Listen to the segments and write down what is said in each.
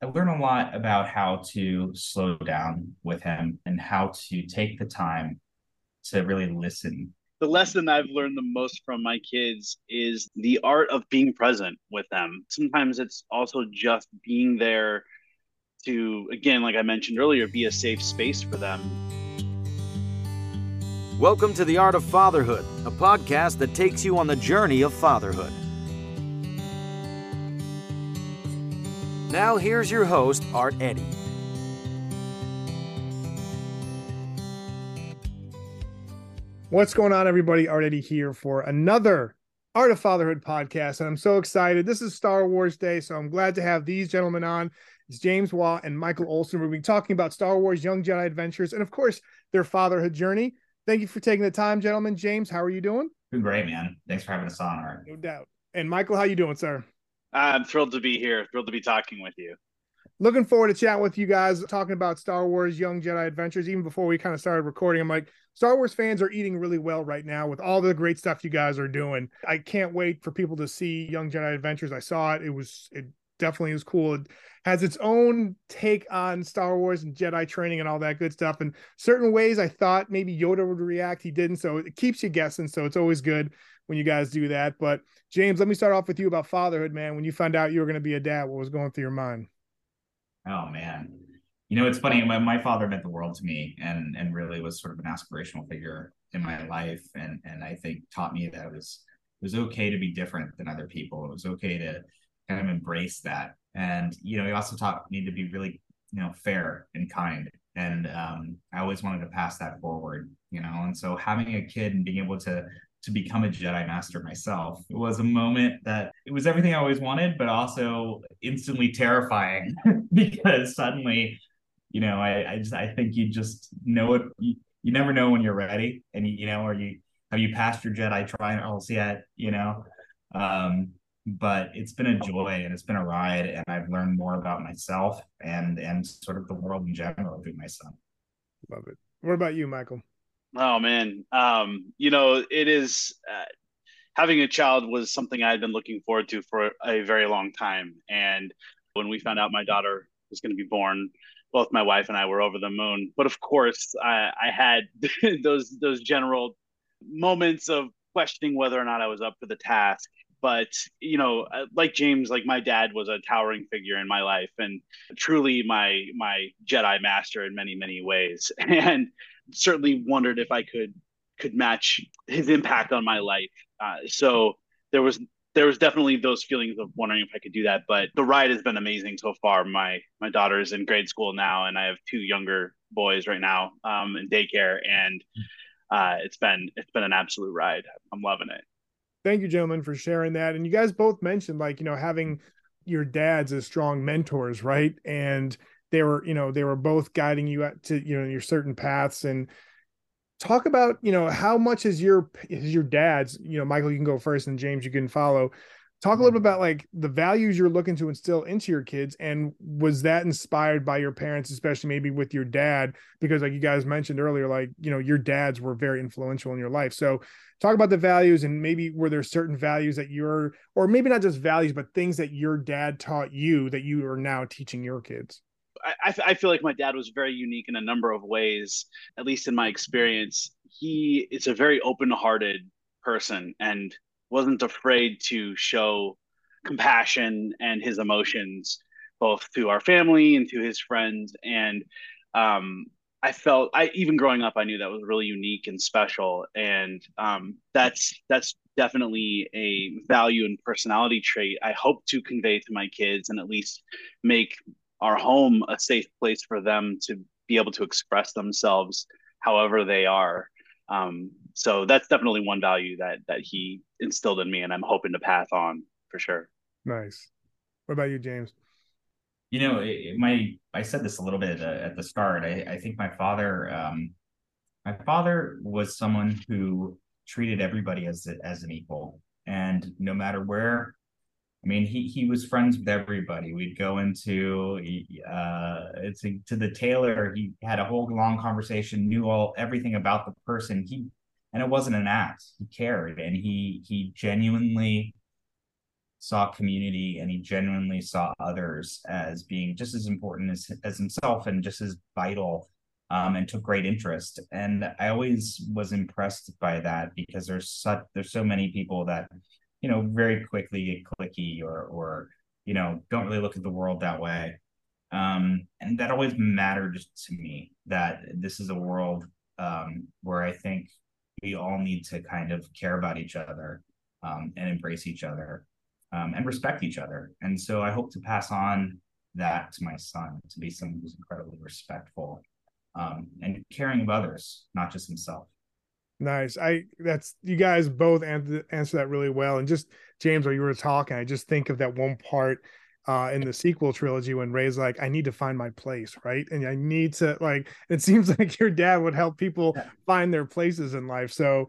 I learned a lot about how to slow down with him and how to take the time to really listen. The lesson I've learned the most from my kids is the art of being present with them. Sometimes it's also just being there to, again, like I mentioned earlier, be a safe space for them. Welcome to The Art of Fatherhood, a podcast that takes you on the journey of fatherhood. Now, here's your host, Art Eddy. What's going on, everybody? Art Eddy here for another Art of Fatherhood podcast. And I'm so excited. This is Star Wars Day, so I'm glad to have these gentlemen on. It's James Waugh and Michael Olson. We'll be talking about Star Wars Young Jedi Adventures and, of course, their fatherhood journey. Thank you for taking the time, gentlemen. James, how are you doing? Doing great, man. Thanks for having us on, Art. No doubt. And Michael, how you doing, sir? I'm thrilled to be here. Thrilled to be talking with you. Looking forward to chatting with you guys, talking about Star Wars Young Jedi Adventures. Even before we kind of started recording, I'm like, Star Wars fans are eating really well right now with all the great stuff you guys are doing. I can't wait for people to see Young Jedi Adventures. I saw it. It was it definitely is cool. It has its own take on Star Wars and Jedi training and all that good stuff. And certain ways, I thought maybe Yoda would react. He didn't. So it keeps you guessing. So it's always good when you guys do that. But James, let me start off with you about fatherhood, man. When you found out you were going to be a dad, what was going through your mind? Oh man, you know it's funny. My, my father meant the world to me, and and really was sort of an aspirational figure in my life, and and I think taught me that it was it was okay to be different than other people. It was okay to kind of embrace that, and you know he also taught me to be really you know fair and kind and um, I always wanted to pass that forward, you know. And so having a kid and being able to to become a Jedi Master myself. It was a moment that it was everything I always wanted, but also instantly terrifying because suddenly, you know, I, I just I think you just know it. You, you never know when you're ready, and you, you know, or you have you passed your Jedi trials yet? You know, um, but it's been a joy and it's been a ride, and I've learned more about myself and and sort of the world in general through my son. Love it. What about you, Michael? Oh man, um, you know it is. Uh, having a child was something I had been looking forward to for a very long time, and when we found out my daughter was going to be born, both my wife and I were over the moon. But of course, I, I had those those general moments of questioning whether or not I was up for the task. But you know, uh, like James, like my dad was a towering figure in my life, and truly my my Jedi master in many many ways. And certainly wondered if I could could match his impact on my life. Uh, so there was there was definitely those feelings of wondering if I could do that. But the ride has been amazing so far. My my daughter is in grade school now, and I have two younger boys right now um, in daycare, and uh, it's been it's been an absolute ride. I'm loving it. Thank you, gentlemen, for sharing that. And you guys both mentioned like you know having your dads as strong mentors, right? And they were you know they were both guiding you to you know your certain paths. And talk about you know how much is your is your dad's you know michael you can go first and james you can follow. Talk a little bit mm-hmm. about like the values you're looking to instill into your kids and was that inspired by your parents especially maybe with your dad? Because like you guys mentioned earlier like you know your dads were very influential in your life. So talk about the values and maybe were there certain values that you're or maybe not just values but things that your dad taught you that you are now teaching your kids I, I feel like my dad was very unique in a number of ways, at least in my experience. He is a very open-hearted person and wasn't afraid to show compassion and his emotions both to our family and to his friends and um, I felt I even growing up I knew that was really unique and special and um, that's that's definitely a value and personality trait I hope to convey to my kids and at least make our home a safe place for them to be able to express themselves however they are. Um, so that's definitely one value that that he instilled in me, and I'm hoping to pass on for sure. Nice. What about you, James? You know, it, my I said this a little bit uh, at the start. I, I think my father, um, my father was someone who treated everybody as as an equal, and no matter where I mean, he he was friends with everybody. We'd go into uh, it's a, to the tailor. He had a whole long conversation, knew all everything about the person. He and it wasn't an act. He cared, and he he genuinely saw community and he genuinely saw others as being just as important as, as himself and just as vital um, and took great interest. And I always was impressed by that because there's such there's so many people that you know very quickly clicky or or you know don't really look at the world that way. Um, and that always mattered to me that this is a world um, where I think we all need to kind of care about each other um, and embrace each other um, and respect each other. And so I hope to pass on that to my son to be someone who's incredibly respectful um, and caring of others, not just himself. Nice. I that's you guys both answer, answer that really well. And just James, while you were talking, I just think of that one part uh, in the sequel trilogy when Rey's like, I need to find my place, right? And I need to like it seems like your dad would help people find their places in life. So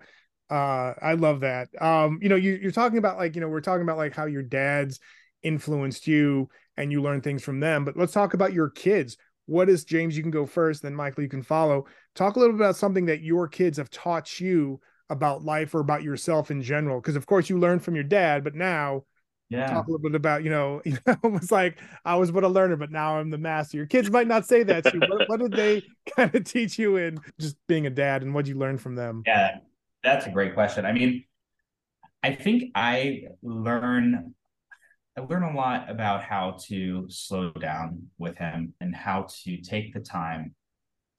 uh I love that. Um, you know, you, you're talking about like, you know, we're talking about like how your dad's influenced you and you learn things from them, but let's talk about your kids what is James? You can go first, then Michael, you can follow. Talk a little bit about something that your kids have taught you about life or about yourself in general. Because of course you learned from your dad, but now yeah. talk a little bit about, you know, you know, almost like I was but a learner, but now I'm the master. Your kids might not say that to you. What, what did they kind of teach you in just being a dad and what you learn from them? Yeah, that's a great question. I mean, I think I learn I learn a lot about how to slow down with him and how to take the time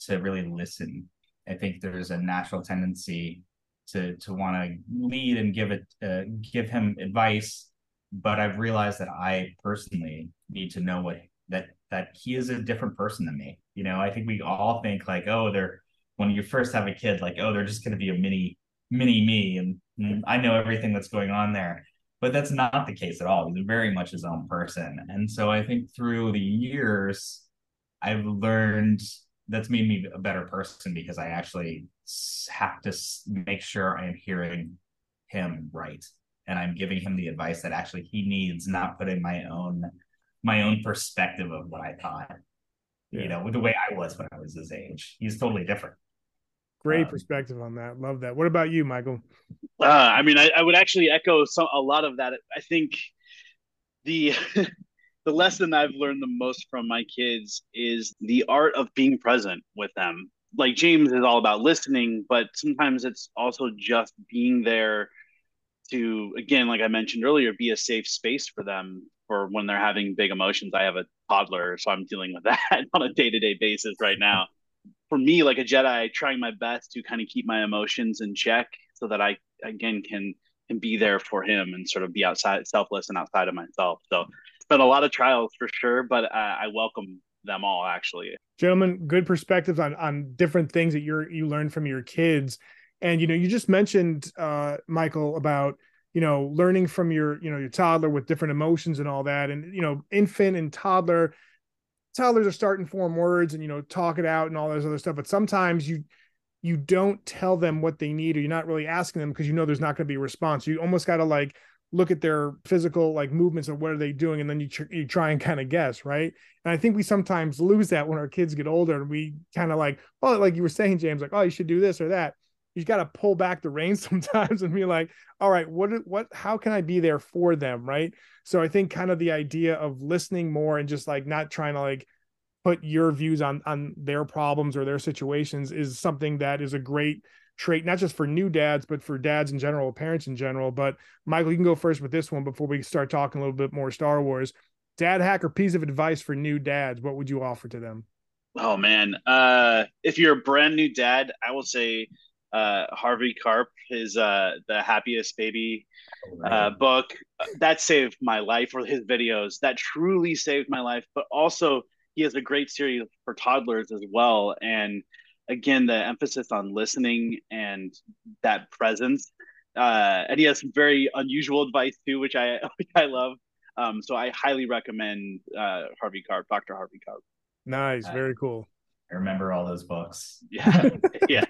to really listen. I think there's a natural tendency to to want to lead and give it uh, give him advice, but I've realized that I personally need to know what that that he is a different person than me. You know, I think we all think like, oh, they're when you first have a kid, like, oh, they're just going to be a mini mini me, and, and I know everything that's going on there but that's not the case at all. He's very much his own person. And so I think through the years, I've learned that's made me a better person because I actually have to make sure I am hearing him right and I'm giving him the advice that actually he needs, not putting my own my own perspective of what I thought. Yeah. You know, with the way I was when I was his age. He's totally different. Great um, perspective on that. Love that. What about you, Michael? Uh, I mean, I, I, would actually echo some, a lot of that. I think the the lesson I've learned the most from my kids is the art of being present with them. Like James is all about listening, but sometimes it's also just being there to, again, like I mentioned earlier, be a safe space for them for when they're having big emotions. I have a toddler, so I'm dealing with that on a day to day basis right now for me, like a Jedi, trying my best to kind of keep my emotions in check so that I again can can be there for him and sort of be outside selfless and outside of myself. So it's been a lot of trials for sure, but uh, I welcome them all actually. Gentlemen, good perspectives on on different things that you're you learn from your kids. And you know, you just mentioned uh Michael about you know learning from your you know your toddler with different emotions and all that and you know infant and toddler toddlers are starting to form words and you know talk it out and all those other stuff but sometimes you you don't tell them what they need or you're not really asking them because you know there's not going to be a response. You almost got to like look at their physical like movements and what are they doing and then you, tr- you try and kind of guess right? And i think we sometimes lose that when our kids get older and we kind of like oh like you were saying james like oh you should do this or that you got to pull back the reins sometimes and be like all right what what how can i be there for them? Right? So i think kind of the idea of listening more and just like not trying to like put your views on on their problems or their situations is something that is a great trait not just for new dads but for dads in general parents in general. But michael you can go first with this one before we start talking a little bit more star wars. Dad hack or piece of advice for new dads what would you offer to them? Oh man. Uh if you're a brand new dad i will say uh, Harvey Karp, his uh, the happiest baby uh, book that saved my life, or his videos that truly saved my life. But also, he has a great series for toddlers as well. And again, the emphasis on listening and that presence. Uh, and he has some very unusual advice too, which I which I love. Um, so I highly recommend uh, Harvey Karp, Dr. Harvey Karp. Nice, very cool. I remember all those books. Yeah, yeah.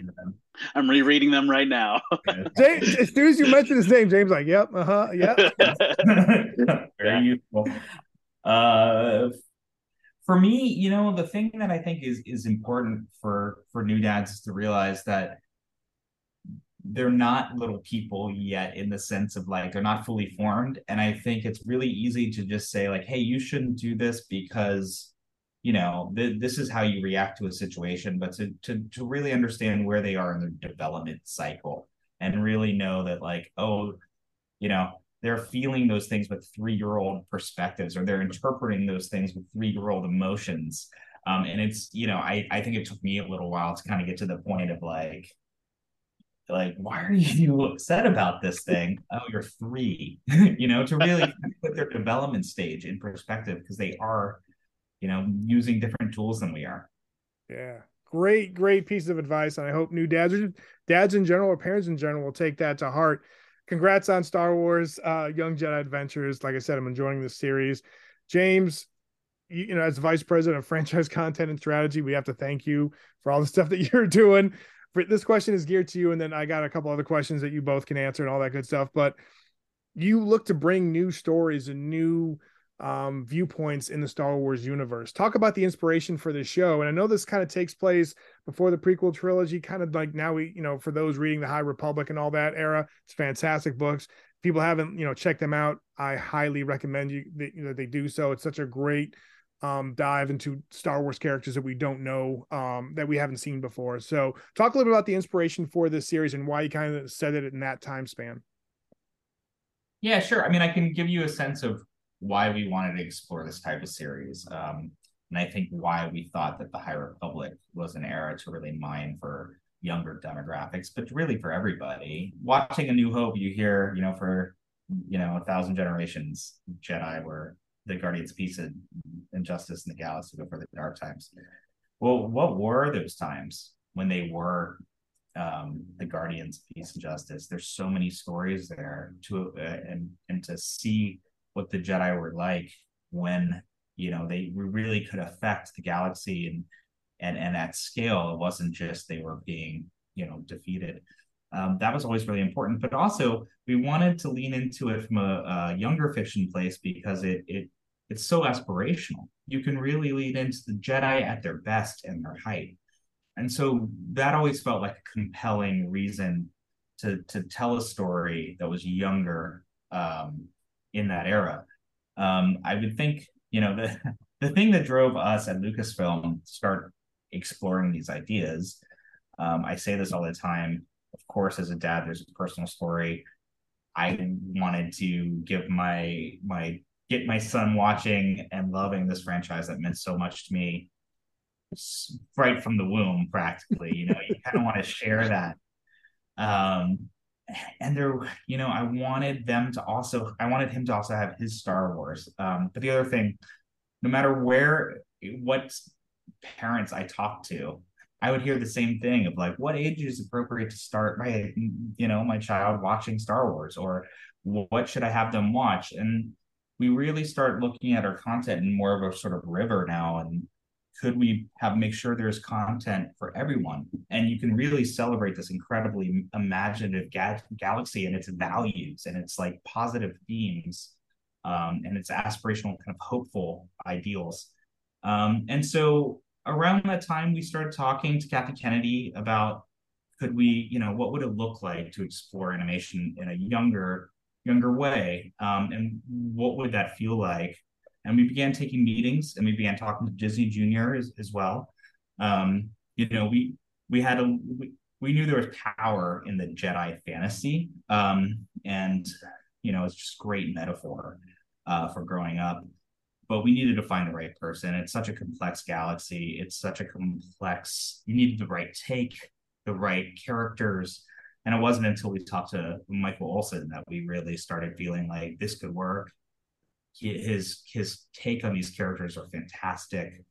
I'm rereading them right now. James, as soon as you mentioned his name, James like, "Yep, uh huh, yep." Very useful. Uh, for me, you know, the thing that I think is is important for for new dads is to realize that they're not little people yet in the sense of like they're not fully formed and i think it's really easy to just say like hey you shouldn't do this because you know th- this is how you react to a situation but to, to to really understand where they are in their development cycle and really know that like oh you know they're feeling those things with three year old perspectives or they're interpreting those things with three year old emotions um, and it's you know I, I think it took me a little while to kind of get to the point of like like, why are you upset about this thing? Oh, you're three, you know, to really put their development stage in perspective because they are, you know, using different tools than we are. Yeah. Great, great piece of advice. And I hope new dads or dads in general or parents in general will take that to heart. Congrats on Star Wars uh, Young Jedi Adventures. Like I said, I'm enjoying this series. James, you, you know, as vice president of franchise content and strategy, we have to thank you for all the stuff that you're doing for this question is geared to you, and then I got a couple other questions that you both can answer and all that good stuff. But you look to bring new stories and new um, viewpoints in the Star Wars universe. Talk about the inspiration for this show. And I know this kind of takes place before the prequel trilogy, kind of like now we, you know, for those reading the High Republic and all that era, it's fantastic books. If people haven't, you know, checked them out. I highly recommend you that, you know, they do so. It's such a great um, dive into Star Wars characters that we don't know um, that we haven't seen before. So, talk a little bit about the inspiration for this series and why you kind of set it in that time span. Yeah, sure. I mean, I can give you a sense of why we wanted to explore this type of series, um, and I think why we thought that the High Republic was an era to really mine for younger demographics, but really for everybody. Watching A New Hope, you hear, you know, for you know a thousand generations, Jedi were the Guardians of Peace and, and Justice in the Galaxy before the Dark Times. Well, what were those times when they were um, the Guardians of Peace and Justice? There's so many stories there to uh, and and to see what the Jedi were like when you know they really could affect the galaxy and and and at scale. It wasn't just they were being you know defeated. Um, that was always really important. But also, we wanted to lean into it from a, a, younger fiction place because it it it's so aspirational. You can really lead into the Jedi at their best and their height, and so that always felt like a compelling reason to to tell a story that was younger um, in that era. Um, I would think you know the the thing that drove us at Lucasfilm to start exploring these ideas. Um, I say this all the time of course, as a dad, there's a personal story. I wanted to give my my get my son watching and loving this franchise that meant so much to me right from the womb practically you know you kind of want to share that um and there you know i wanted them to also i wanted him to also have his star wars. Um but the other thing no matter where what parents i talk to I would hear the same thing of like, what age is appropriate to start my, you know, my child watching Star Wars, or what should I have them watch? And we really start looking at our content in more of a sort of river now, and could we have make sure there's content for everyone? And you can really celebrate this incredibly imaginative ga- galaxy and its values and its like positive themes, um, and its aspirational kind of hopeful ideals. Um, and so around that time, we started talking to Kathy Kennedy about could we, you know, what would it look like to explore animation in a younger, younger way, um, and what would that feel like? And we began taking meetings, and we began talking to Disney Junior as, as well. Um, you know, we we had a we, we knew there was power in the Jedi fantasy, um, and you know, it's just great metaphor uh, for growing up but we needed to find the right person. It's such a complex galaxy. It's such a complex, you needed the right take, the right characters. And it wasn't until we talked to Michael Olson that we really started feeling like this could work. His his take on these characters are fantastic.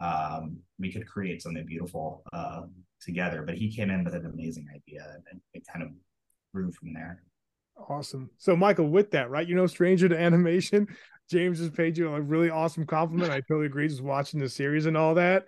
Um, we could create something beautiful uh, together. But he came in with an amazing idea, and it kind of grew from there. Awesome. So, Michael, with that, right? You're no stranger to animation. James has paid you a really awesome compliment. I totally agree. Just watching the series and all that.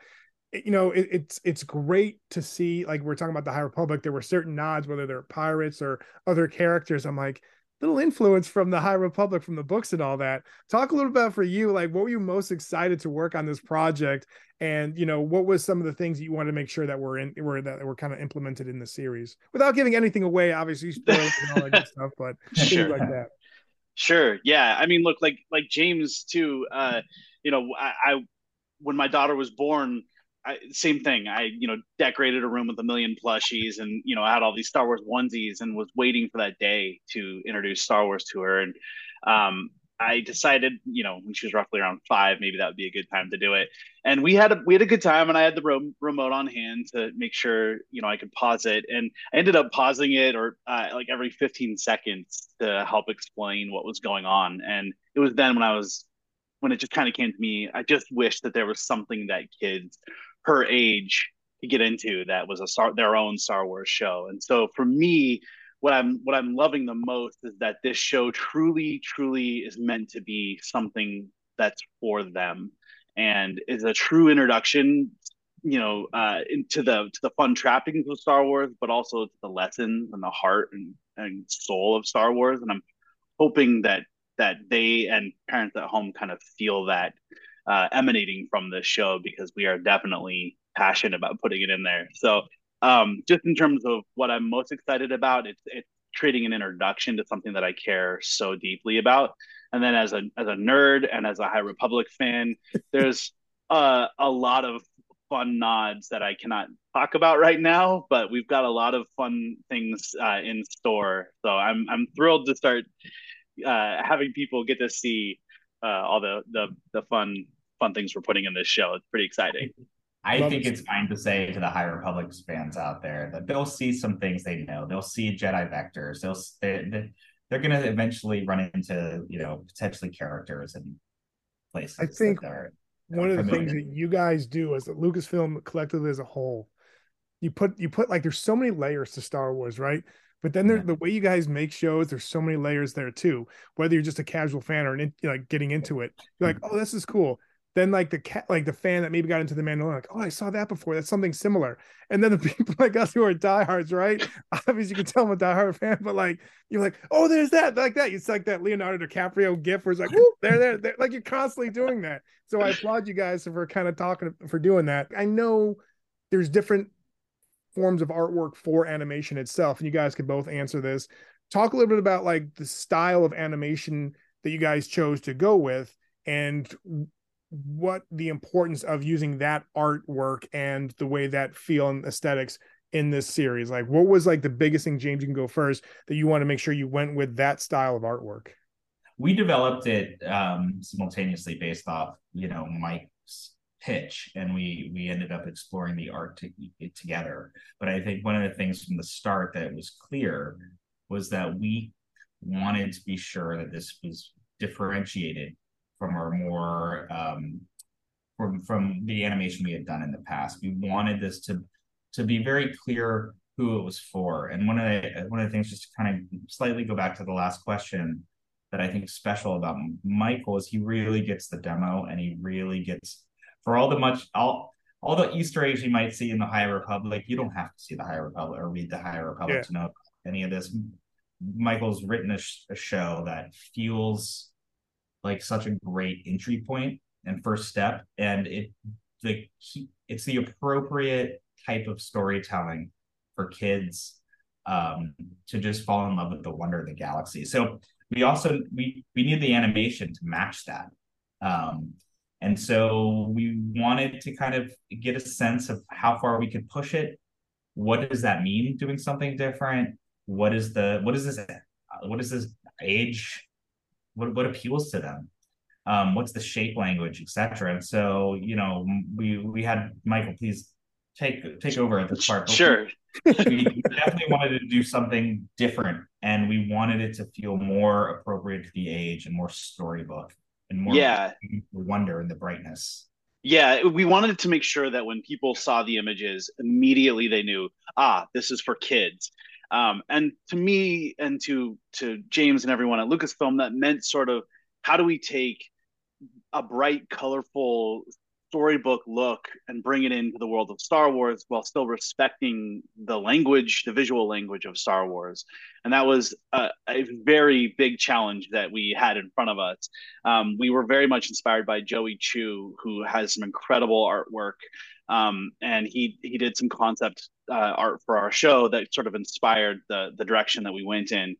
you know, it, it's it's great to see. Like we're talking about the High Republic, there were certain nods, whether they're pirates or other characters. I'm like, little influence from the High Republic, from the books and all that. Talk a little bit for you, like what were you most excited to work on this project, and you know what was some of the things that you wanted to make sure that were in were that were kind of implemented in the series without giving anything away, obviously spoilers and all that good stuff, but sure. like that. Sure. Yeah. I mean, look, like like James too. Uh, you know, I, I when my daughter was born, I, same thing. I, you know, decorated a room with a million plushies and, you know, I had all these Star Wars onesies and was waiting for that day to introduce Star Wars to her. And um, I decided, you know, when she was roughly around five, maybe that would be a good time to do it. And we had a we had a good time, and I had the remote on hand to make sure, you know, I could pause it. And I ended up pausing it or uh, like every 15 seconds to help explain what was going on. And it was then when I was when it just kind of came to me, I just wish that there was something that kids her age to get into that was a star their own Star Wars show. And so for me, what I'm what I'm loving the most is that this show truly, truly is meant to be something that's for them and is a true introduction you know uh into the to the fun trappings of star wars but also to the lessons and the heart and, and soul of star wars and i'm hoping that that they and parents at home kind of feel that uh, emanating from this show because we are definitely passionate about putting it in there. So, um, just in terms of what I'm most excited about, it's it's creating an introduction to something that I care so deeply about. And then as a as a nerd and as a High Republic fan, there's uh, a lot of fun nods that I cannot talk about right now, but we've got a lot of fun things uh, in store. So I'm I'm thrilled to start uh, having people get to see uh, all the the the fun fun things we're putting in this show. It's pretty exciting. I Love think it's fine to say to the High Republic fans out there that they'll see some things they know. They'll see Jedi vectors. They'll they, they're going to eventually run into you know potentially characters and places. I think are, one of the things that you guys do as the Lucasfilm collectively as a whole, you put you put like there's so many layers to Star Wars, right? But then there, yeah. the way you guys make shows, there's so many layers there too. Whether you're just a casual fan or an, like getting into it, you're like, mm. oh, this is cool then like the cat like the fan that maybe got into the Mandalorian, like, oh, I saw that before. That's something similar. And then the people like us who are diehards, right? Obviously, you can tell I'm a diehard fan, but like you're like, oh, there's that, like that. It's like that Leonardo DiCaprio gif where it's like, whoop, there, there, there. Like you're constantly doing that. So I applaud you guys for kind of talking for doing that. I know there's different forms of artwork for animation itself, and you guys could both answer this. Talk a little bit about like the style of animation that you guys chose to go with and what the importance of using that artwork and the way that feel and aesthetics in this series? Like what was like the biggest thing james you can go first that you want to make sure you went with that style of artwork? We developed it um, simultaneously based off you know mike's pitch and we we ended up exploring the art to, together. But i think one of the things from the start that was clear was that we wanted to be sure that this was differentiated from our more um, from from the animation we had done in the past. We wanted this to to be very clear who it was for. And one of the one of the things, just to kind of slightly go back to the last question, that I think is special about Michael is he really gets the demo and he really gets for all the much all all the Easter eggs you might see in the High Republic. You don't have to see the High Republic or read the High Republic yeah. to know any of this. Michael's written a, sh- a show that feels like such a great entry point and first step and it the it's the appropriate type of storytelling for kids um, to just fall in love with the wonder of the galaxy. So we also we we need the animation to match that. Um, and so we wanted to kind of get a sense of how far we could push it. What does that mean doing something different? What is the what is this what is this age what what appeals to them? Um, what's the shape language etc and so you know we we had michael please take take over at this part. Sure. we definitely wanted to do something different and we wanted it to feel more appropriate to the age and more storybook and more yeah. wonder and the brightness. Yeah we wanted to make sure that when people saw the images immediately they knew ah this is for kids um, and to me and to to James and everyone at Lucasfilm, that meant sort of how do we take a bright, colorful storybook look and bring it into the world of Star Wars while still respecting the language, the visual language of Star Wars. And that was a, a very big challenge that we had in front of us. Um, we were very much inspired by Joey Chou, who has some incredible artwork. Um, and he he did some concept uh, art for our show that sort of inspired the the direction that we went in.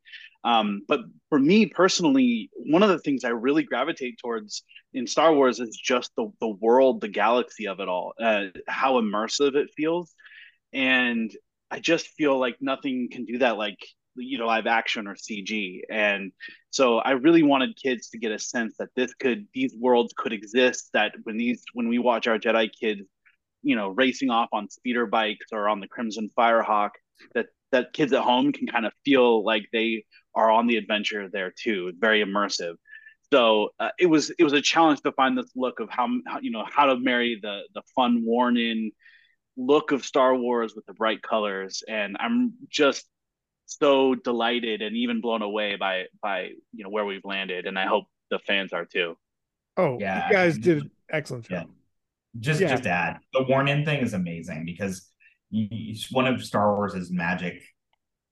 Um, but for me personally, one of the things I really gravitate towards in Star Wars is just the the world, the galaxy of it all, uh, how immersive it feels, and I just feel like nothing can do that like you know live action or CG. And so I really wanted kids to get a sense that this could these worlds could exist. That when these when we watch our Jedi kids, you know, racing off on speeder bikes or on the Crimson Firehawk, that that kids at home can kind of feel like they are on the adventure there too. very immersive. So uh, it was it was a challenge to find this look of how, how you know how to marry the the fun worn in look of Star Wars with the bright colors, and I'm just so delighted and even blown away by by you know where we've landed, and I hope the fans are too. Oh, yeah, you guys did excellent job. Yeah. Just yeah. just add the worn in thing is amazing because one of Star Wars's magic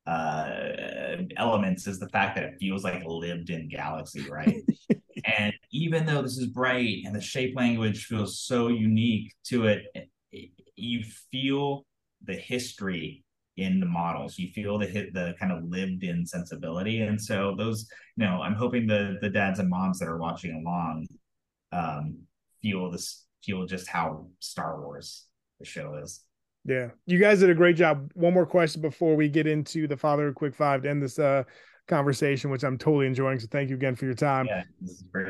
uh, elements is the fact that it feels like a lived in galaxy, right? and even though this is bright and the shape language feels so unique to it, it you feel the history in the models. You feel the hit the kind of lived in sensibility. And so those, you know, I'm hoping the the dads and moms that are watching along um feel this feel just how Star Wars the show is. Yeah, you guys did a great job. One more question before we get into the father quick five to end this uh, conversation, which I'm totally enjoying. So thank you again for your time. Yeah,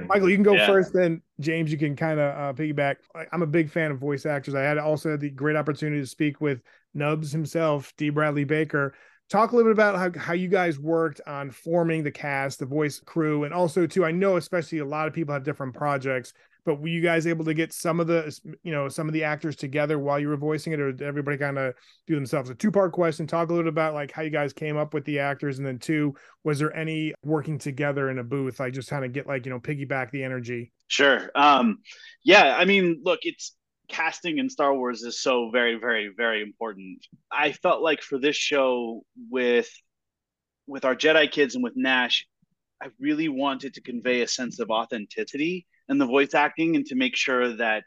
Michael, you can go yeah. first. Then James, you can kind of uh, piggyback. I'm a big fan of voice actors. I had also had the great opportunity to speak with Nubs himself, Dee Bradley Baker. Talk a little bit about how, how you guys worked on forming the cast, the voice crew, and also too. I know especially a lot of people have different projects but were you guys able to get some of the you know some of the actors together while you were voicing it or did everybody kind of do themselves a two part question? Talk a little bit about like how you guys came up with the actors and then two was there any working together in a booth? Like just kind of get like you know piggyback the energy. Sure. Um yeah i mean look it's casting in star wars is so very very very important. I felt like for this show with with our jedi kids and with nash i really wanted to convey a sense of authenticity and the voice acting and to make sure that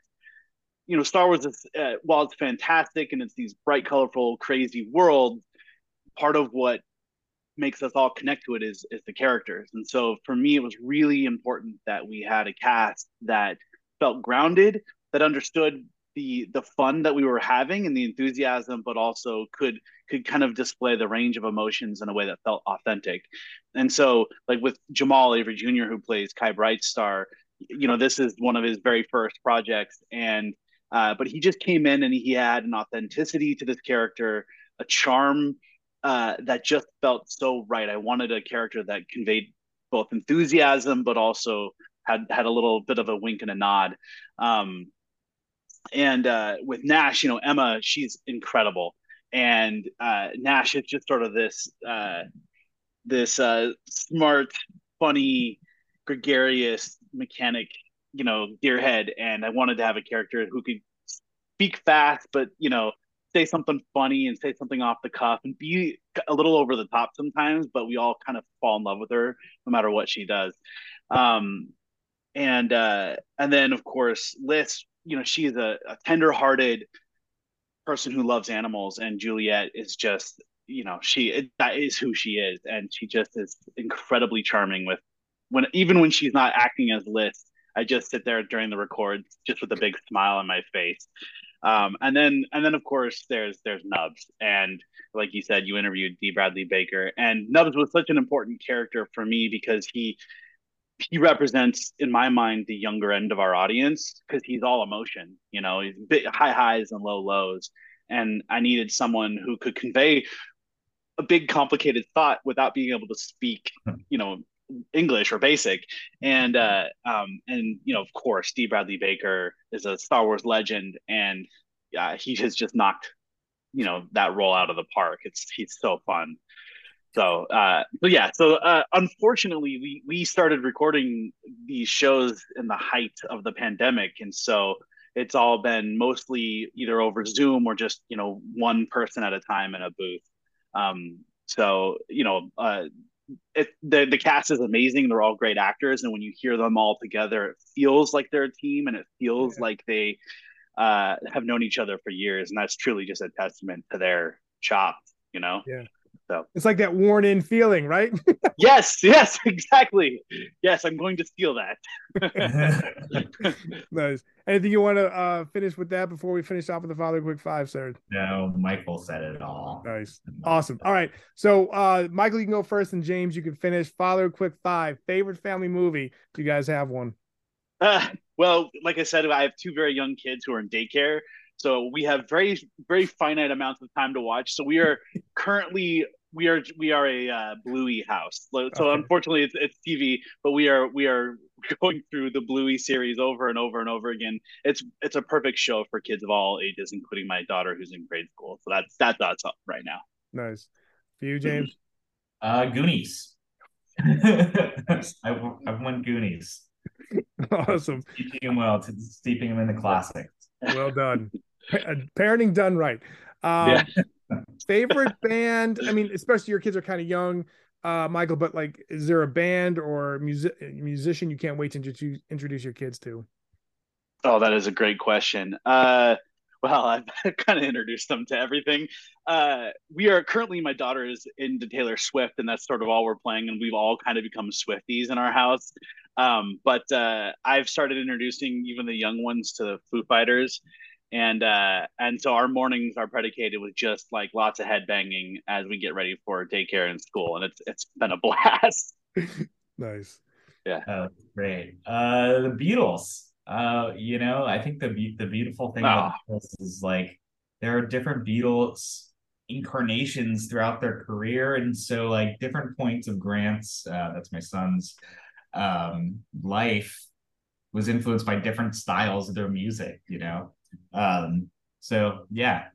you know Star Wars is uh, while it's fantastic and it's these bright, colorful, crazy worlds. Part of what makes us all connect to it is is the characters, and so for me, it was really important that we had a cast that felt grounded, that understood the the fun that we were having and the enthusiasm, but also could could kind of display the range of emotions in a way that felt authentic. And so, like with Jamaal Avery Jr., who plays Kai Brightstar, you know, this is one of his very first projects, and uh, but he just came in and he had an authenticity to this character, a charm uh, that just felt so right. I wanted a character that conveyed both enthusiasm, but also had had a little bit of a wink and a nod. Um, and uh, with Nash, you know, Emma, she's incredible, and uh, Nash is just sort of this uh, this uh, smart, funny, gregarious mechanic, you know, gearhead, and I wanted to have a character who could speak fast, but you know, say something funny and say something off the cuff and be a little over the top sometimes, but we all kind of fall in love with her no matter what she does. Um, and uh, and then of course Lys, you know, she's a, a tender-hearted person who loves animals, and Juliet is just you know she that is who she is, and she just is incredibly charming with when even when she's not acting as Lys, I just sit there during the records just with a big smile on my face. Um, and then and then of course there's there's Nubs. And like you said you interviewed Dee Bradley Baker. And Nubs was such an important character for me because he he represents in my mind the younger end of our audience because he's all emotion you know he's big high highs and low lows. And I needed someone who could convey a big complicated thought without being able to speak you know English or basic, and uh, um, and you know, of course, Dee Bradley Baker is a Star Wars legend, and yeah, he has just knocked you know that role out of the park. It's he's so fun. So, uh, but yeah, so uh, unfortunately, we we started recording these shows in the height of the pandemic, and so it's all been mostly either over Zoom or just you know one person at a time in a booth. Um, so you know, uh, it, the the cast is amazing. They're all great actors, and when you hear them all together, it feels like they're a team, and it feels yeah. like they uh, have known each other for years, and that's truly just a testament to their chops. You know. Yeah. So it's like that worn in feeling, right? yes, yes, exactly. Yes, I'm going to steal that. nice. Anything you want to uh, finish with that before we finish off with the father quick five, sir? No, Michael said it all. Nice. Awesome. All right. So uh Michael, you can go first, and James, you can finish. Father quick five. Favorite family movie? Do you guys have one? Uh, well, like I said, I have two very young kids who are in daycare. So we have very very finite amounts of time to watch. So we are currently we are we are a uh, Bluey house. So okay. unfortunately, it's, it's TV, but we are we are going through the Bluey series over and over and over again. It's it's a perfect show for kids of all ages, including my daughter who's in grade school. So that's that's that's up right now. Nice. For you, James. Uh, Goonies. I I won Goonies. Awesome. Teaching him well, steeping him in the classics. Well done. Parenting done right. Um, yeah. Favorite band? I mean, especially your kids are kind of young, uh, Michael. But like, is there a band or music musician you can't wait to introduce, your kids to? Oh, that is a great question. Uh, well, I've kind of introduced them to everything. Uh, we are currently, my daughter is into Taylor Swift, and that's sort of all we're playing, and we've all kind of become Swifties in our house. Um, but uh, I've started introducing even the young ones to the Foo Fighters, and uh and so our mornings are predicated with just like lots of head banging as we get ready for daycare and school and it's it's been a blast. Nice. Yeah. Oh great. Uh the beatles. Uh you know i think the the beautiful thing oh. about the beatles is like there are different beatles incarnations throughout their career and so like different points of grant's uh that's my son's um life was influenced by different styles of their music you know um, so yeah,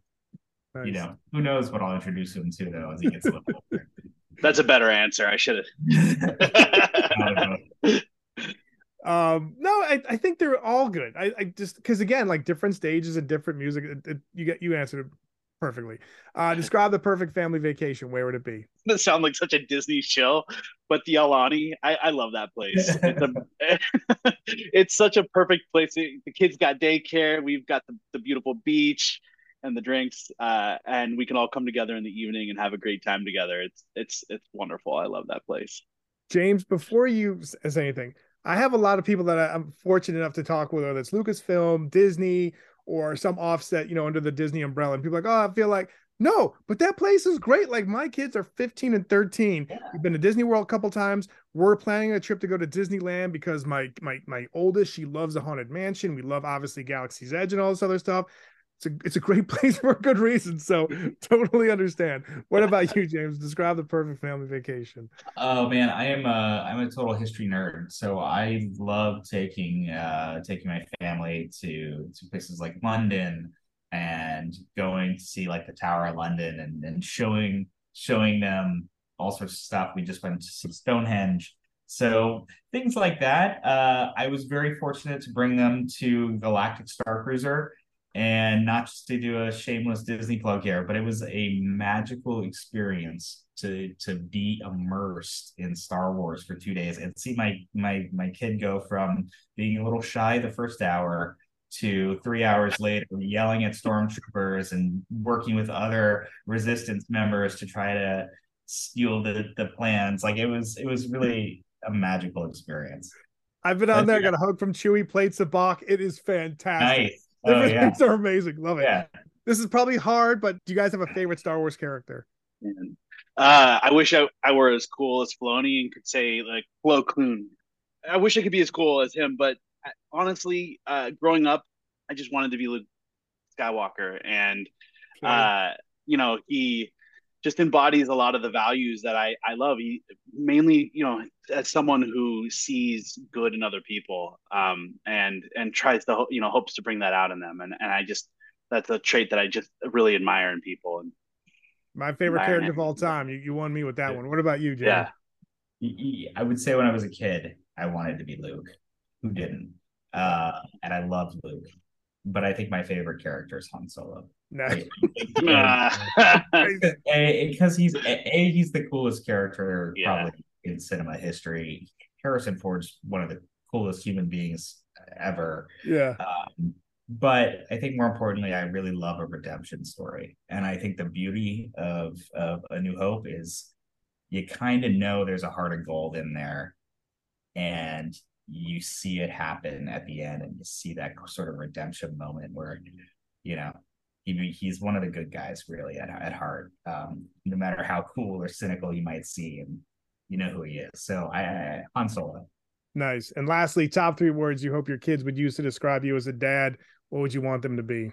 nice. you know, who knows what I'll introduce him to though as he gets a little older. That's a better answer. I should have. um no I, I think they're all good i, I just because again like different stages and different music it, it, you get you answered it perfectly. Uh describe the perfect family vacation. Where would it be? That sound like such a disney show but the Aulani, I, I love that place. It's, a, it's such a perfect place. The kids got daycare we've got the, the beautiful beach and the drinks uh and we can all come together in the evening and have a great time together. It's it's it's wonderful. I love that place. James before you say anything I have a lot of people that I'm fortunate enough to talk with, whether it's Lucasfilm, Disney, or some offset, you know, under the Disney umbrella. And people like, oh, I feel like no, but that place is great. Like my kids are 15 and 13. Yeah. We've been to Disney World a couple times. We're planning a trip to go to Disneyland because my my my oldest, she loves the haunted mansion. We love obviously Galaxy's Edge and all this other stuff it's a it's a great place for a good reason. So totally understand. What about you, James? Describe the perfect family vacation. Oh man, I am a I'm a total history nerd. So I love taking uh taking my family to to places like London and going to see like the Tower of London and, and showing showing them all sorts of stuff. We just went to see Stonehenge. So things like that. Uh, I was very fortunate to bring them to Galactic Star Cruiser and not just to do a shameless Disney plug here, but it was a magical experience to to be immersed in Star Wars for two days and see my my my kid go from being a little shy the first hour to three hours later yelling at stormtroopers and working with other resistance members to try to steal the the plans. Like it was it was really a magical experience. I've been on there, got a hug from Chewie, played Sabacc. It is fantastic. Nice. Oh, yeah. things are amazing. Love it. Yeah. This is probably hard, but do you guys have a favorite Star Wars character? Uh, I wish I, I were as cool as Filoni and could say like Plo Koon. I wish I could be as cool as him, but honestly, uh, growing up, I just wanted to be Luke Skywalker, and uh, you know, he just embodies a lot of the values that I, I love. He mainly, you know, as someone who sees good in other people, um, and and tries to, you know, hopes to bring that out in them. And and I just that's a trait that I just really admire in people. And my favorite character him. of all time. You you won me with that one. What about you, Jay? Yeah, I would say when I was a kid, I wanted to be Luke. Who didn't? Uh, and I loved Luke. but I think my favorite character is Han Solo. Nice. Because he's a, he's the coolest character Yeah. probably in cinema history. Harrison Ford's one of the coolest human beings ever. yeah. Um, but I think more importantly, I really love a redemption story, and I think the beauty of of A New Hope is you kind of know there's a heart of gold in there, and you see it happen at the end, and you see that sort of redemption moment where, you know, he he's one of the good guys really at at heart, um, no matter how cool or cynical you might see him, you know who he is. So I, I Han Solo. Nice. And lastly, top three words you hope your kids would use to describe you as a dad. What would you want them to be?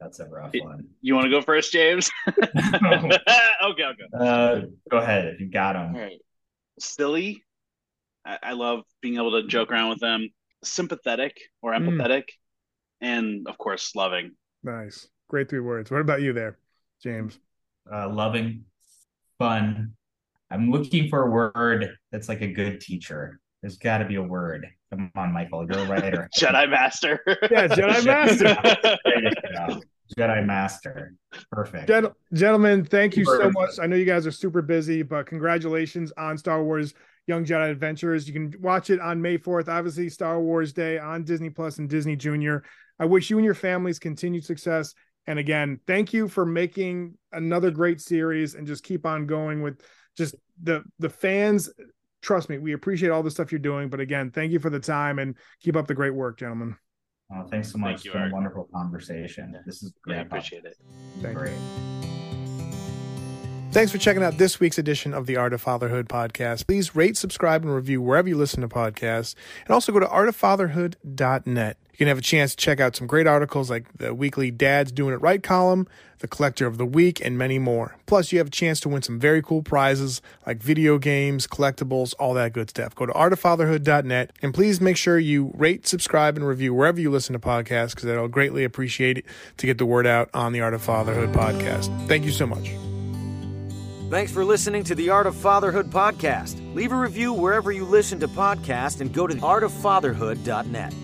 That's a rough It- one. you want to go first, James? okay, I'll go. Uh, go ahead if you got All him. right. Silly. I, I love being able to joke around with them. Sympathetic or Mm. empathetic, and of course, loving. Nice. Great three words. What about you there, James? Uh, loving, fun. I'm looking for a word that's like a good teacher. There's got to be a word. Come on, Michael, you're a writer. Jedi Master. Yeah, Jedi Master. There you. Jedi Master. Perfect. Gen- gentlemen, thank you so Perfect. much. I know you guys are super busy, but congratulations on Star Wars Young Jedi Adventures. You can watch it on May 4th, obviously Star Wars Day on Disney Plus and Disney Junior. I wish you and your families continued success. And again, thank you for making another great series and just keep on going with just the the fans. Trust me, we appreciate all the stuff you're doing. But again, thank you for the time and keep up the great work, gentlemen. Oh, thanks so much. Thank you, it's been a wonderful conversation. This is great. yeah, I appreciate it. Thank you. Thanks for checking out this week's edition of the Art of Fatherhood podcast. Please rate, subscribe, and review wherever you listen to podcasts. And also go to artoffatherhood.net. You can have a chance to check out some great articles like the weekly Dad's Doing It Right column, the Collector of the Week, and many more. Plus, you have a chance to win some very cool prizes like video games, collectibles, all that good stuff. Go to artoffatherhood.net and please make sure you rate, subscribe, and review wherever you listen to podcasts because I'll greatly appreciate it to get the word out on the Art of Fatherhood podcast. Thank you so much. Thanks for listening to the Art of Fatherhood podcast. Leave a review wherever you listen to podcasts and go to artoffatherhood.net.